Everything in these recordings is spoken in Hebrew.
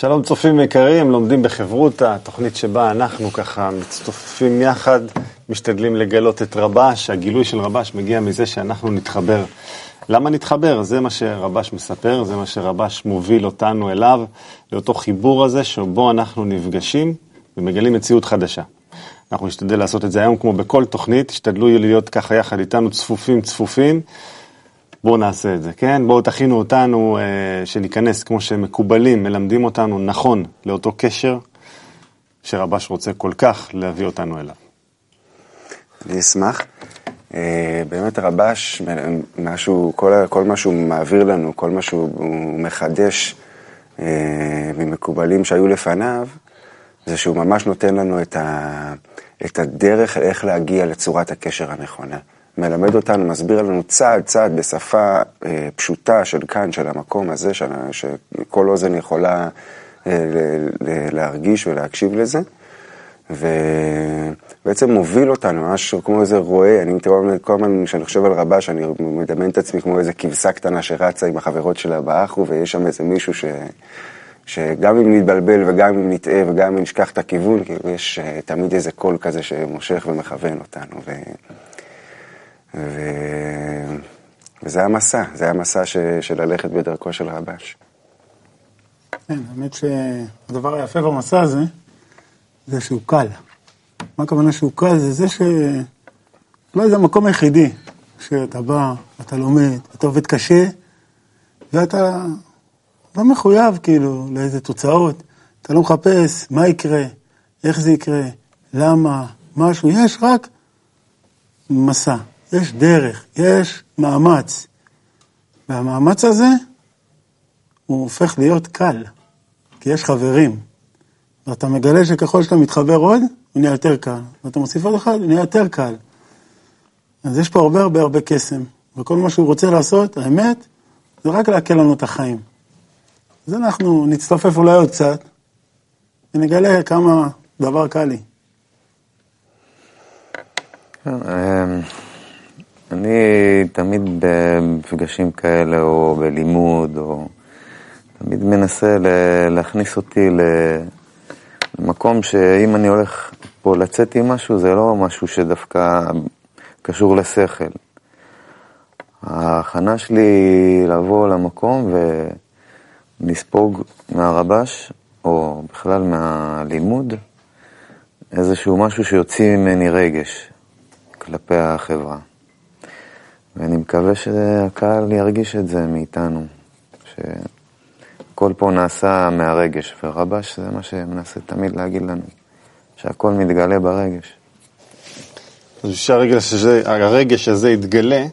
שלום צופים יקרים, לומדים בחברותה, תוכנית שבה אנחנו ככה מצטופפים יחד, משתדלים לגלות את רבש, הגילוי של רבש מגיע מזה שאנחנו נתחבר. למה נתחבר? זה מה שרבש מספר, זה מה שרבש מוביל אותנו אליו, לאותו חיבור הזה שבו אנחנו נפגשים ומגלים מציאות חדשה. אנחנו נשתדל לעשות את זה היום כמו בכל תוכנית, תשתדלו להיות ככה יחד איתנו צפופים צפופים. בואו נעשה את זה, כן? בואו תכינו אותנו, אה, שניכנס כמו שמקובלים, מלמדים אותנו נכון לאותו קשר שרבש רוצה כל כך להביא אותנו אליו. אני אשמח. אה, באמת רבש, משהו, כל, כל מה שהוא מעביר לנו, כל מה שהוא מחדש אה, ממקובלים שהיו לפניו, זה שהוא ממש נותן לנו את, ה, את הדרך איך להגיע לצורת הקשר הנכונה. מלמד אותנו, מסביר לנו צעד צעד בשפה אה, פשוטה של כאן, של המקום הזה, של, שכל אוזן יכולה אה, ל, ל, להרגיש ולהקשיב לזה. ובעצם מוביל אותנו, ממש כמו איזה רועה, אני מתאר כל הזמן כשאני חושב על רבש, אני מדמיין את עצמי כמו איזה כבשה קטנה שרצה עם החברות שלה באחו, ויש שם איזה מישהו ש... שגם אם נתבלבל וגם אם נטעה וגם אם נשכח את הכיוון, כאילו יש uh, תמיד איזה קול כזה שמושך ומכוון אותנו. ו... ו... וזה המסע, זה המסע ש... של ללכת בדרכו של רבש. כן, האמת שהדבר היפה במסע הזה, זה שהוא קל. מה הכוונה שהוא קל? זה זה ש... לא זה המקום היחידי שאתה בא, אתה לומד, אתה עובד קשה, ואתה לא מחויב כאילו לאיזה תוצאות. אתה לא מחפש מה יקרה, איך זה יקרה, למה, משהו. יש רק מסע. יש דרך, יש מאמץ. והמאמץ הזה, הוא הופך להיות קל, כי יש חברים. ואתה מגלה שככל שאתה מתחבר עוד, הוא נהיה יותר קל. ואתה מוסיף עוד אחד, הוא נהיה יותר קל. אז יש פה הרבה הרבה הרבה קסם. וכל מה שהוא רוצה לעשות, האמת, זה רק להקל לנו את החיים. אז אנחנו נצטופף אולי עוד קצת, ונגלה כמה דבר קל לי. אני תמיד במפגשים כאלה, או בלימוד, או תמיד מנסה להכניס אותי למקום שאם אני הולך פה לצאת עם משהו, זה לא משהו שדווקא קשור לשכל. ההכנה שלי לבוא למקום ולספוג מהרבש, או בכלל מהלימוד, איזשהו משהו שיוציא ממני רגש כלפי החברה. ואני מקווה שהקהל ירגיש את זה מאיתנו, שהכל פה נעשה מהרגש, ורבש זה מה שמנסה תמיד להגיד לנו, שהכל מתגלה ברגש. אז שהרגש הזה, הרגש הזה יתגלה,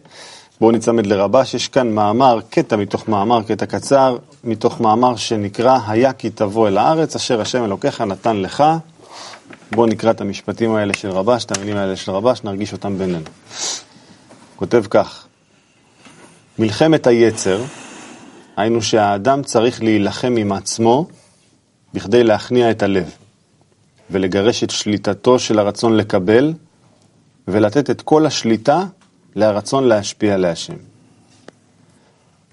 בואו נצמד לרבש, יש כאן מאמר, קטע מתוך מאמר, קטע קצר, מתוך מאמר שנקרא היה כי תבוא אל הארץ, אשר השם אלוקיך נתן לך. בואו נקרא את המשפטים האלה של רבש, את המילים האלה של רבש, נרגיש אותם בינינו. כותב כך, מלחמת היצר, היינו שהאדם צריך להילחם עם עצמו בכדי להכניע את הלב ולגרש את שליטתו של הרצון לקבל ולתת את כל השליטה לרצון להשפיע להשם.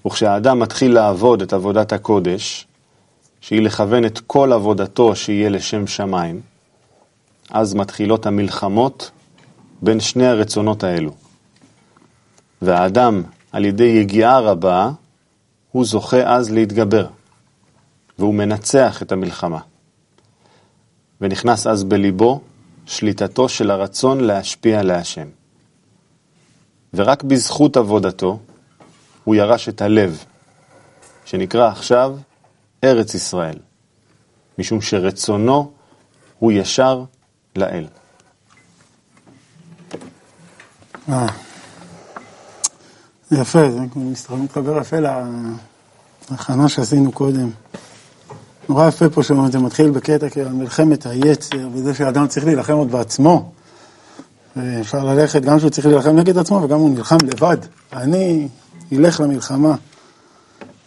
וכשהאדם מתחיל לעבוד את עבודת הקודש, שהיא לכוון את כל עבודתו שיהיה לשם שמיים, אז מתחילות המלחמות בין שני הרצונות האלו. והאדם, על ידי יגיעה רבה, הוא זוכה אז להתגבר, והוא מנצח את המלחמה. ונכנס אז בליבו שליטתו של הרצון להשפיע להשם. ורק בזכות עבודתו הוא ירש את הלב, שנקרא עכשיו ארץ ישראל, משום שרצונו הוא ישר לאל. אה. זה יפה, זה מתחבר יפה להכנה שעשינו קודם. נורא יפה פה שזה מתחיל בקטע כאילו מלחמת היצר, וזה שאדם צריך להילחם עוד בעצמו. ואפשר ללכת, גם שהוא צריך להילחם נגד עצמו, וגם הוא נלחם לבד. אני אלך למלחמה.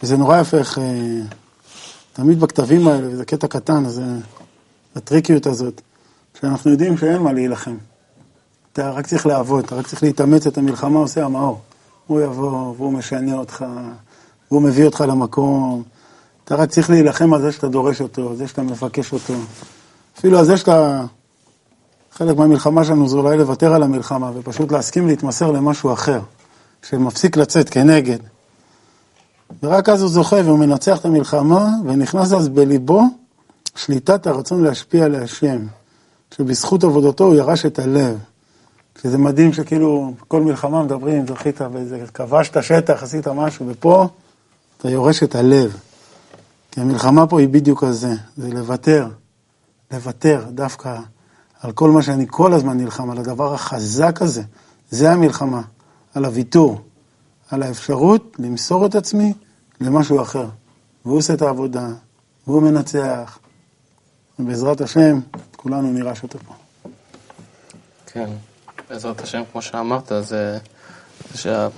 וזה נורא יפה איך... אה, תמיד בכתבים האלה, וזה קטע קטן, אז הטריקיות הזאת, שאנחנו יודעים שאין מה להילחם. אתה רק צריך לעבוד, אתה רק צריך להתאמץ את המלחמה עושה המאור. הוא יבוא והוא משנה אותך, והוא מביא אותך למקום. אתה רק צריך להילחם על זה שאתה דורש אותו, על זה שאתה מבקש אותו. אפילו על זה שאתה... חלק מהמלחמה שלנו זה אולי לוותר על המלחמה ופשוט להסכים להתמסר למשהו אחר, שמפסיק לצאת כנגד. ורק אז הוא זוכה והוא מנצח את המלחמה, ונכנס אז בליבו שליטת הרצון להשפיע להשם, שבזכות עבודתו הוא ירש את הלב. שזה מדהים שכאילו כל מלחמה מדברים, זכית באיזה, כבשת שטח, עשית משהו, ופה אתה יורש את הלב. כי המלחמה פה היא בדיוק על זה, זה לוותר, לוותר דווקא על כל מה שאני כל הזמן נלחם, על הדבר החזק הזה, זה המלחמה, על הוויתור, על האפשרות למסור את עצמי למשהו אחר. והוא עושה את העבודה, והוא מנצח, ובעזרת השם, כולנו נירש אותו פה. כן, בעזרת השם, כמו שאמרת, זה...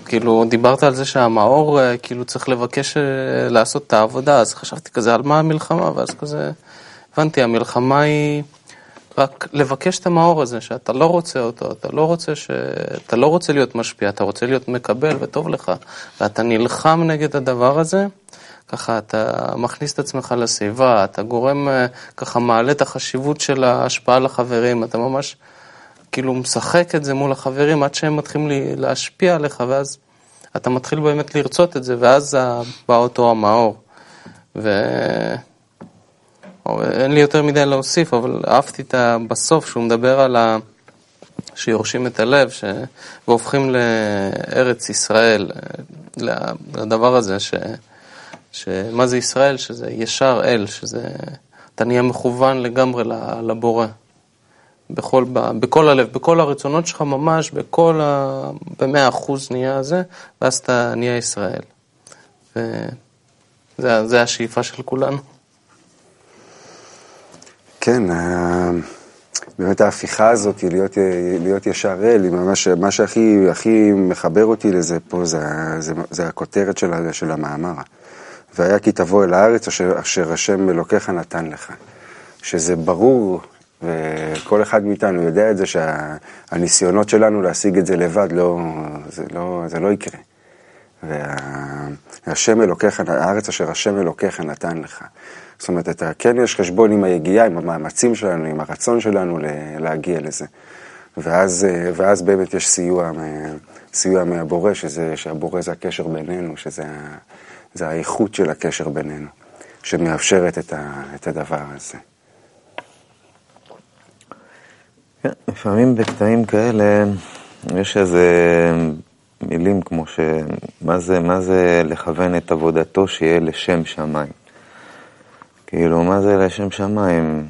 כאילו, דיברת על זה שהמאור אה, כאילו צריך לבקש אה, לעשות את העבודה, אז חשבתי כזה על מה המלחמה, ואז כזה הבנתי, המלחמה היא רק לבקש את המאור הזה, שאתה לא רוצה אותו, אתה לא רוצה, ש... אתה לא רוצה להיות משפיע, אתה רוצה להיות מקבל וטוב לך, ואתה נלחם נגד הדבר הזה, ככה אתה מכניס את עצמך לסביבה, אתה גורם, אה, ככה מעלה את החשיבות של ההשפעה לחברים, אתה ממש כאילו משחק את זה מול החברים עד שהם מתחילים להשפיע עליך, ואז אתה מתחיל באמת לרצות את זה, ואז בא אותו המאור. ו... אין לי יותר מדי להוסיף, אבל אהבתי את ה... בסוף שהוא מדבר על ה... שיורשים את הלב ש... והופכים לארץ ישראל, לדבר הזה, ש... שמה זה ישראל? שזה ישר אל, שזה... אתה נהיה מכוון לגמרי לבורא. בכל, בכל הלב, בכל הרצונות שלך ממש, בכל ה... במאה אחוז נהיה זה, ואז אתה נהיה ישראל. וזה השאיפה של כולנו. כן, באמת ההפיכה הזאת, להיות, להיות ישר אל, ממש, מה שהכי הכי מחבר אותי לזה פה זה, זה, זה הכותרת של, של המאמר. והיה כי תבוא אל הארץ אשר, אשר השם אלוקיך נתן לך. שזה ברור, וכל אחד מאיתנו יודע את זה, שהניסיונות שלנו להשיג את זה לבד, לא, זה, לא, זה לא יקרה. והשם אלוקיך, הארץ אשר השם אלוקיך נתן לך. זאת אומרת, אתה כן יש חשבון עם היגיעה, עם המאמצים שלנו, עם הרצון שלנו להגיע לזה. ואז, ואז באמת יש סיוע, סיוע מהבורא, שזה, שהבורא זה הקשר בינינו, שזה זה האיכות של הקשר בינינו, שמאפשרת את, ה, את הדבר הזה. כן, לפעמים בקטעים כאלה יש איזה מילים כמו ש... מה זה, מה זה לכוון את עבודתו שיהיה לשם שמיים? כאילו, מה זה לשם שמיים?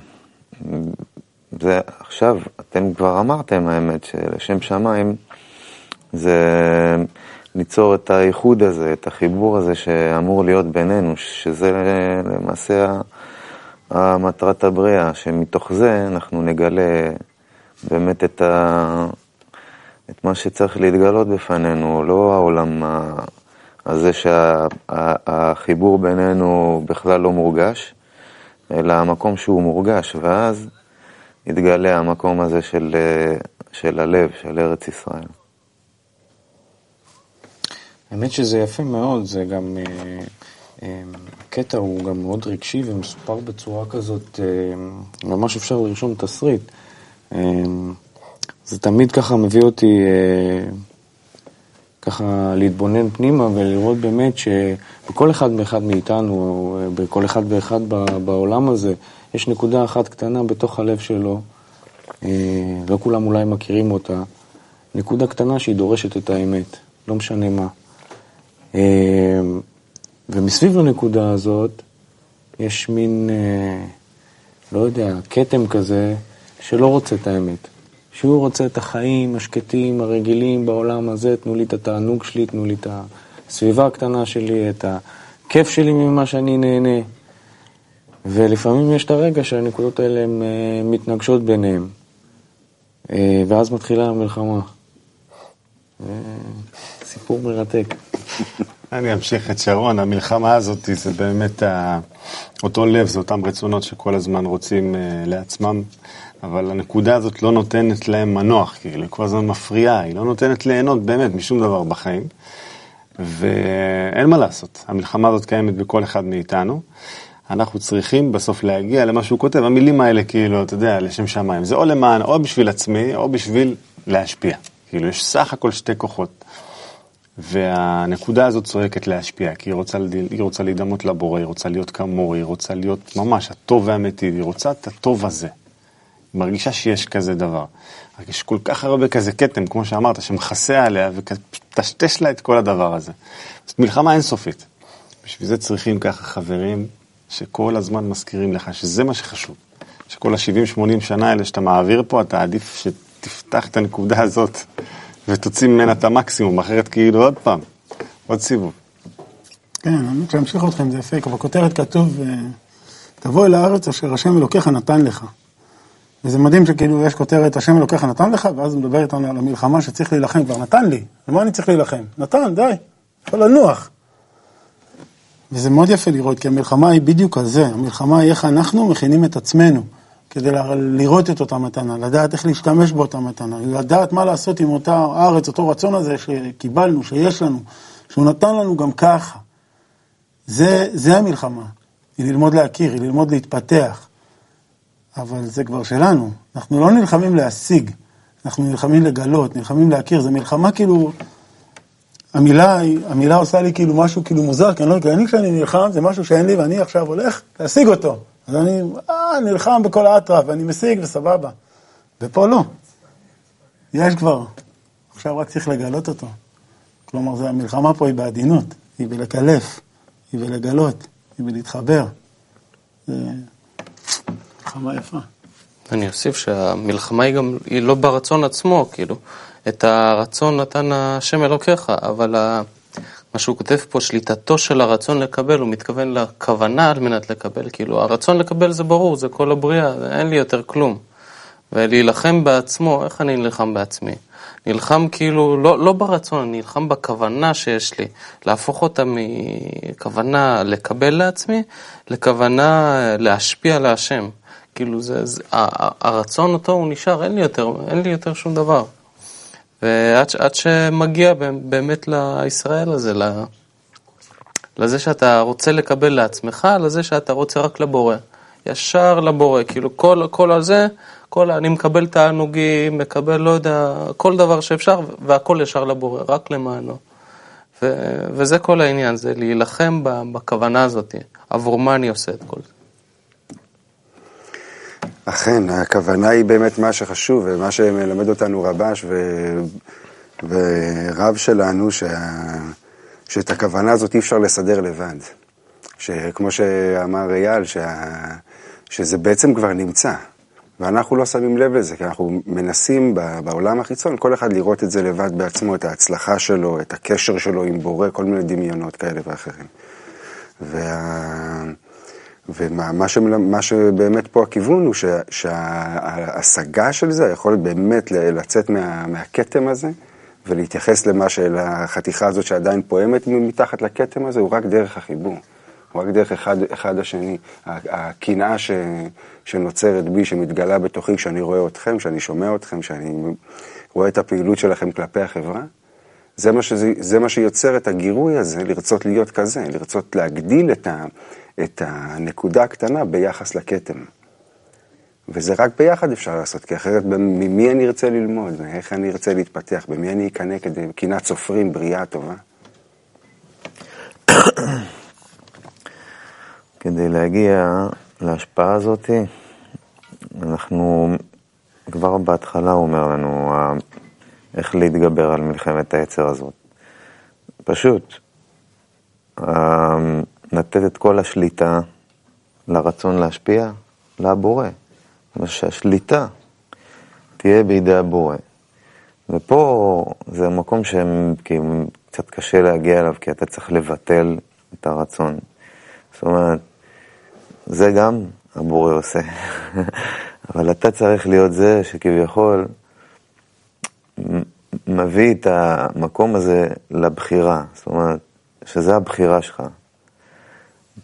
זה עכשיו, אתם כבר אמרתם האמת שלשם שמיים זה ליצור את האיחוד הזה, את החיבור הזה שאמור להיות בינינו, שזה למעשה מטרת הבריאה, שמתוך זה אנחנו נגלה באמת את, ה... את מה שצריך להתגלות בפנינו, לא העולם הזה שהחיבור בינינו בכלל לא מורגש, אלא המקום שהוא מורגש, ואז יתגלה המקום הזה של, של הלב, של ארץ ישראל. האמת שזה יפה מאוד, זה גם, הקטע אה, אה, הוא גם מאוד רגשי ומסופר בצורה כזאת, אה, ממש אפשר לרשום תסריט. זה תמיד ככה מביא אותי ככה להתבונן פנימה ולראות באמת שבכל אחד ואחד מאיתנו, בכל אחד ואחד בעולם הזה, יש נקודה אחת קטנה בתוך הלב שלו, לא כולם אולי מכירים אותה, נקודה קטנה שהיא דורשת את האמת, לא משנה מה. ומסביב לנקודה הזאת יש מין, לא יודע, כתם כזה שלא רוצה את האמת. שהוא רוצה את החיים השקטים, הרגילים בעולם הזה, תנו לי את התענוג שלי, תנו לי את הסביבה הקטנה שלי, את הכיף שלי ממה שאני נהנה. ולפעמים יש את הרגע שהנקודות האלה הן אה, מתנגשות ביניהם. אה, ואז מתחילה המלחמה. סיפור מרתק. אני אמשיך את שרון, המלחמה הזאת זה באמת אותו לב, זה אותם רצונות שכל הזמן רוצים אה, לעצמם אבל הנקודה הזאת לא נותנת להם מנוח, כאילו, היא כל הזמן מפריעה, היא לא נותנת ליהנות באמת משום דבר בחיים. ואין מה לעשות, המלחמה הזאת קיימת בכל אחד מאיתנו. אנחנו צריכים בסוף להגיע למה שהוא כותב, המילים האלה כאילו, אתה יודע, לשם שמיים. זה או למען, או בשביל עצמי, או בשביל להשפיע. כאילו, יש סך הכל שתי כוחות. והנקודה הזאת צועקת להשפיע, כי היא רוצה, היא רוצה להידמות לבורא, היא רוצה להיות כמוהו, היא רוצה להיות ממש הטוב והמיטיב, היא רוצה את הטוב הזה. מרגישה שיש כזה דבר. רק יש כל כך הרבה כזה כתם, כמו שאמרת, שמכסה עליה וטשטש לה את כל הדבר הזה. זאת מלחמה אינסופית. בשביל זה צריכים ככה חברים שכל הזמן מזכירים לך שזה מה שחשוב. שכל ה-70-80 שנה האלה שאתה מעביר פה, אתה עדיף שתפתח את הנקודה הזאת ותוציא ממנה את המקסימום, אחרת כאילו עוד פעם, עוד סיבוב. כן, אני שאמשיך אתכם, זה יפה, בכותרת כתוב, תבוא אל הארץ אשר השם אלוקיך נתן לך. וזה מדהים שכאילו יש כותרת, השם אלוקיך נתן לך, ואז הוא מדבר איתנו על המלחמה שצריך להילחם, כבר נתן לי, למה אני צריך להילחם? נתן, די, יכול לנוח. וזה מאוד יפה לראות, כי המלחמה היא בדיוק על זה, המלחמה היא איך אנחנו מכינים את עצמנו. כדי לראות את אותה מתנה, לדעת איך להשתמש באותה מתנה, לדעת מה לעשות עם אותה הארץ, אותו רצון הזה שקיבלנו, שיש לנו, שהוא נתן לנו גם ככה. זה, זה המלחמה, היא ללמוד להכיר, היא ללמוד להתפתח. אבל זה כבר שלנו, אנחנו לא נלחמים להשיג, אנחנו נלחמים לגלות, נלחמים להכיר, זו מלחמה כאילו, המילה, המילה עושה לי כאילו משהו כאילו מוזר, כי אני לא, כי אני כשאני נלחם זה משהו שאין לי ואני עכשיו הולך להשיג אותו. אז אני אה, נלחם בכל האטרף, ואני משיג וסבבה. ופה לא. יש כבר. עכשיו רק צריך לגלות אותו. כלומר, זה, המלחמה פה היא בעדינות, היא בלקלף, היא בלגלות, היא בלהתחבר. זה מלחמה יפה. אני אוסיף שהמלחמה היא גם, היא לא ברצון עצמו, כאילו, את הרצון נתן השם אלוקיך, אבל מה שהוא כותב פה, שליטתו של הרצון לקבל, הוא מתכוון לכוונה על מנת לקבל. כאילו, הרצון לקבל זה ברור, זה כל הבריאה, אין לי יותר כלום. ולהילחם בעצמו, איך אני נלחם בעצמי? נלחם כאילו, לא, לא ברצון, אני נלחם בכוונה שיש לי, להפוך אותה מכוונה לקבל לעצמי, לכוונה להשפיע להשם. כאילו, זה, זה, הרצון אותו הוא נשאר, אין לי יותר, אין לי יותר שום דבר. ועד שמגיע באמת לישראל הזה, לזה שאתה רוצה לקבל לעצמך, לזה שאתה רוצה רק לבורא. ישר לבורא, כאילו כל, כל הזה, כל, אני מקבל תענוגים, מקבל, לא יודע, כל דבר שאפשר, והכל ישר לבורא, רק למענו. ו, וזה כל העניין, זה להילחם בכוונה הזאת, עבור מה אני עושה את כל זה. אכן, הכוונה היא באמת מה שחשוב, ומה שמלמד אותנו רבש ו... ורב שלנו, שה... שאת הכוונה הזאת אי אפשר לסדר לבד. שכמו שאמר אייל, שה... שזה בעצם כבר נמצא, ואנחנו לא שמים לב לזה, כי אנחנו מנסים בעולם החיצון, כל אחד לראות את זה לבד בעצמו, את ההצלחה שלו, את הקשר שלו עם בורא, כל מיני דמיונות כאלה ואחרים. וה... ומה שמה שבאמת פה הכיוון הוא שההשגה של זה, היכולת באמת לצאת מה, מהכתם הזה ולהתייחס למה שלחתיכה הזאת שעדיין פועמת מתחת לכתם הזה, הוא רק דרך החיבור. הוא רק דרך אחד, אחד השני. הקנאה ש, שנוצרת בי, שמתגלה בתוכי כשאני רואה אתכם, כשאני שומע אתכם, כשאני רואה את הפעילות שלכם כלפי החברה, זה מה, שזה, זה מה שיוצר את הגירוי הזה, לרצות להיות כזה, לרצות להגדיל את, ה, את הנקודה הקטנה ביחס לכתם. וזה רק ביחד אפשר לעשות, כי אחרת ממי אני ארצה ללמוד, איך אני ארצה להתפתח, במי אני אקנא כדי קנאת סופרים, בריאה טובה. כדי להגיע להשפעה הזאת, אנחנו, כבר בהתחלה הוא אומר לנו איך להתגבר על מלחמת היצר הזאת. פשוט, לתת את כל השליטה לרצון להשפיע לבורא. זאת שהשליטה תהיה בידי הבורא. ופה זה מקום שקצת קשה להגיע אליו, כי אתה צריך לבטל את הרצון. זאת אומרת, זה גם הבורא עושה. אבל אתה צריך להיות זה שכביכול מביא את המקום הזה לבחירה. זאת אומרת, שזה הבחירה שלך.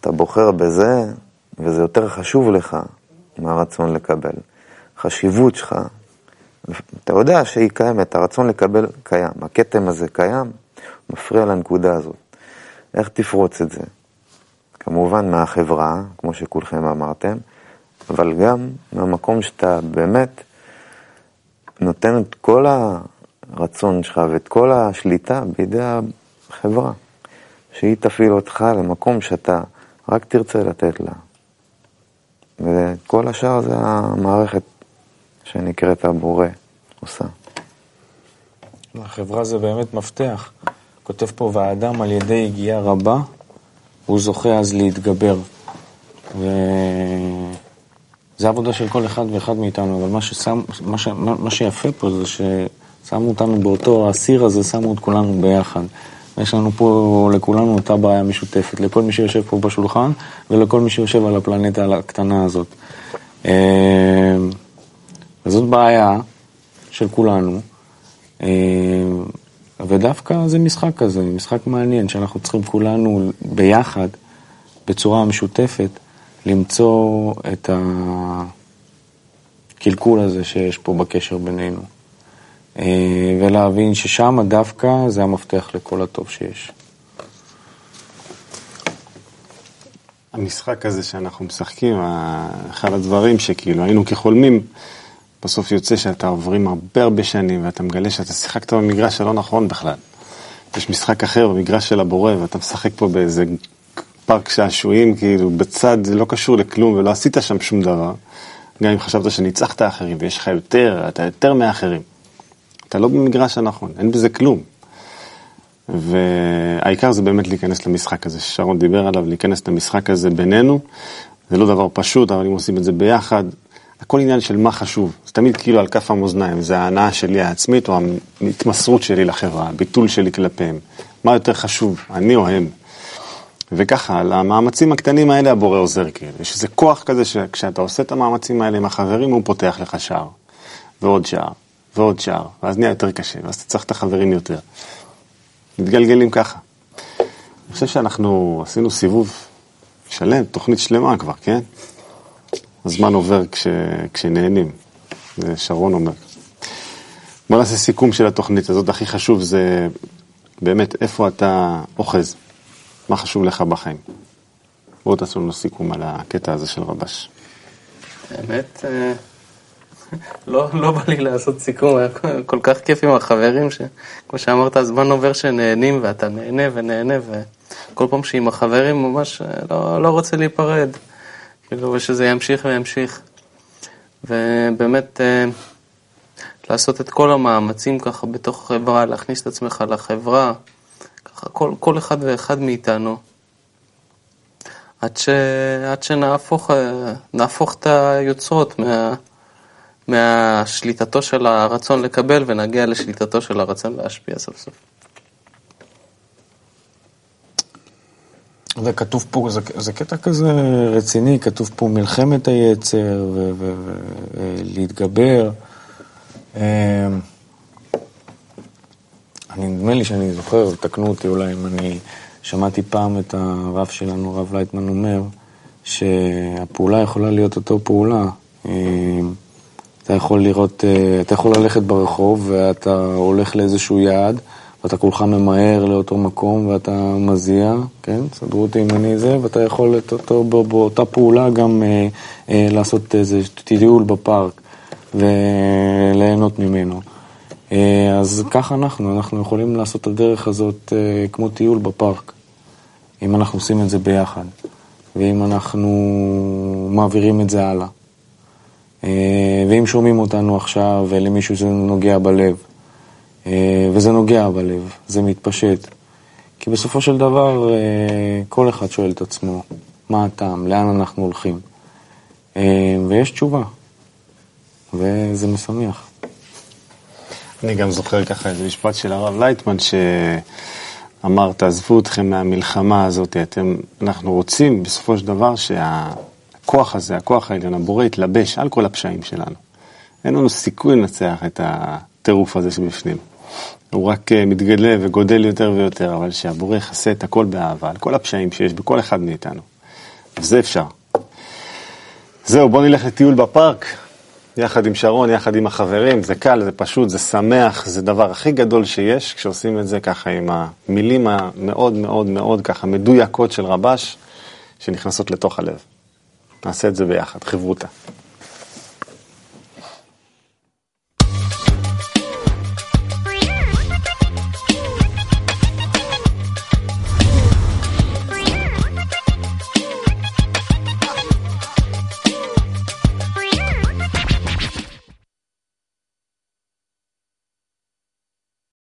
אתה בוחר בזה, וזה יותר חשוב לך מהרצון לקבל. החשיבות שלך, אתה יודע שהיא קיימת, הרצון לקבל קיים, הכתם הזה קיים, מפריע לנקודה הזאת. איך תפרוץ את זה? כמובן מהחברה, כמו שכולכם אמרתם, אבל גם מהמקום שאתה באמת נותן את כל הרצון שלך ואת כל השליטה בידי החברה, שהיא תפעיל אותך למקום שאתה רק תרצה לתת לה. וכל השאר זה המערכת שנקראת הבורא עושה. החברה זה באמת מפתח. כותב פה, והאדם על ידי הגיעה רבה, הוא זוכה אז להתגבר. וזה עבודה של כל אחד ואחד מאיתנו, אבל מה, ששם, מה, ש, מה שיפה פה זה ששמו אותנו באותו הסיר הזה, שמו את כולנו ביחד. יש לנו פה לכולנו אותה בעיה משותפת, לכל מי שיושב פה בשולחן ולכל מי שיושב על הפלנטה הקטנה הזאת. אה, וזאת בעיה של כולנו, אה, ודווקא זה משחק כזה, משחק מעניין, שאנחנו צריכים כולנו ביחד, בצורה משותפת, למצוא את הקלקול הזה שיש פה בקשר בינינו. אה, ולהבין ששם דווקא זה המפתח לכל הטוב שיש. המשחק הזה שאנחנו משחקים, אחד הדברים שכאילו היינו כחולמים, בסוף יוצא שאתה עוברים הרבה הרבה שנים ואתה מגלה שאתה שיחקת במגרש הלא נכון בכלל. יש משחק אחר במגרש של הבורא ואתה משחק פה באיזה פארק שעשועים, כאילו בצד, זה לא קשור לכלום ולא עשית שם שום דבר. גם אם חשבת שניצחת אחרים ויש לך יותר, אתה יותר מאחרים. אתה לא במגרש הנכון, אין בזה כלום. והעיקר זה באמת להיכנס למשחק הזה, ששרון דיבר עליו, להיכנס למשחק הזה בינינו. זה לא דבר פשוט, אבל אם עושים את זה ביחד, הכל עניין של מה חשוב. זה תמיד כאילו על כף המאזניים, זה ההנאה שלי העצמית או ההתמסרות שלי לחברה, הביטול שלי כלפיהם. מה יותר חשוב, אני או הם? וככה, על המאמצים הקטנים האלה הבורא עוזר כאילו. יש איזה כוח כזה שכשאתה עושה את המאמצים האלה עם החברים, הוא פותח לך שער. ועוד שער, ועוד שער, ואז נהיה יותר קשה, ואז אתה צריך את החברים יותר. מתגלגלים ככה. אני חושב שאנחנו עשינו סיבוב שלם, תוכנית שלמה כבר, כן? הזמן עובר כש, כשנהנים, זה שרון אומר. בוא נעשה סיכום של התוכנית הזאת, הכי חשוב זה באמת איפה אתה אוחז, מה חשוב לך בחיים. בואו תעשו לנו סיכום על הקטע הזה של רבש. האמת, אה, לא, לא בא לי לעשות סיכום, היה כל כך כיף עם החברים, שכמו שאמרת, הזמן עובר שנהנים ואתה נהנה ונהנה, וכל פעם שעם החברים ממש אה, לא, לא רוצה להיפרד, כאילו, ושזה ימשיך וימשיך. ובאמת, אה, לעשות את כל המאמצים ככה בתוך החברה, להכניס את עצמך לחברה, ככה כל, כל אחד ואחד מאיתנו, עד, ש, עד שנהפוך נהפוך את היוצרות מה... מהשליטתו של הרצון לקבל ונגיע לשליטתו של הרצון להשפיע סוף סוף. זה כתוב פה, זה, זה קטע כזה רציני, כתוב פה מלחמת היצר ולהתגבר. אמ, אני נדמה לי שאני זוכר, תקנו אותי אולי אם אני שמעתי פעם את הרב שלנו, הרב לייטמן אומר, שהפעולה יכולה להיות אותו פעולה. אתה יכול לראות, אה, אתה יכול ללכת ברחוב ואתה הולך לאיזשהו יעד ואתה כולך ממהר לאותו מקום ואתה מזיע, כן? סדרו אותי אם אני זה, ואתה יכול את אותו, באותה פעולה גם אה, אה, לעשות איזה טיול בפארק וליהנות ממנו. אה, אז ככה אנחנו, אנחנו יכולים לעשות את הדרך הזאת אה, כמו טיול בפארק, אם אנחנו עושים את זה ביחד, ואם אנחנו מעבירים את זה הלאה. אה, ואם שומעים אותנו עכשיו ולמישהו זה נוגע בלב, אה, וזה נוגע בלב, זה מתפשט. כי בסופו של דבר אה, כל אחד שואל את עצמו, מה הטעם, לאן אנחנו הולכים. ויש תשובה, וזה משמח. אני גם זוכר ככה איזה משפט של הרב לייטמן שאמר, תעזבו אתכם מהמלחמה הזאת, אתם, אנחנו רוצים בסופו של דבר שה... הכוח הזה, הכוח העליון, הבורא, יתלבש על כל הפשעים שלנו. אין לנו סיכוי לנצח את הטירוף הזה שבפנים. הוא רק אה, מתגלה וגודל יותר ויותר, אבל שהבורא יכסה את הכל באהבה, על כל הפשעים שיש בכל אחד מאיתנו. וזה אפשר. זהו, בואו נלך לטיול בפארק, יחד עם שרון, יחד עם החברים, זה קל, זה פשוט, זה שמח, זה דבר הכי גדול שיש, כשעושים את זה ככה עם המילים המאוד מאוד מאוד ככה מדויקות של רבש, שנכנסות לתוך הלב. נעשה את זה ביחד, חברותה.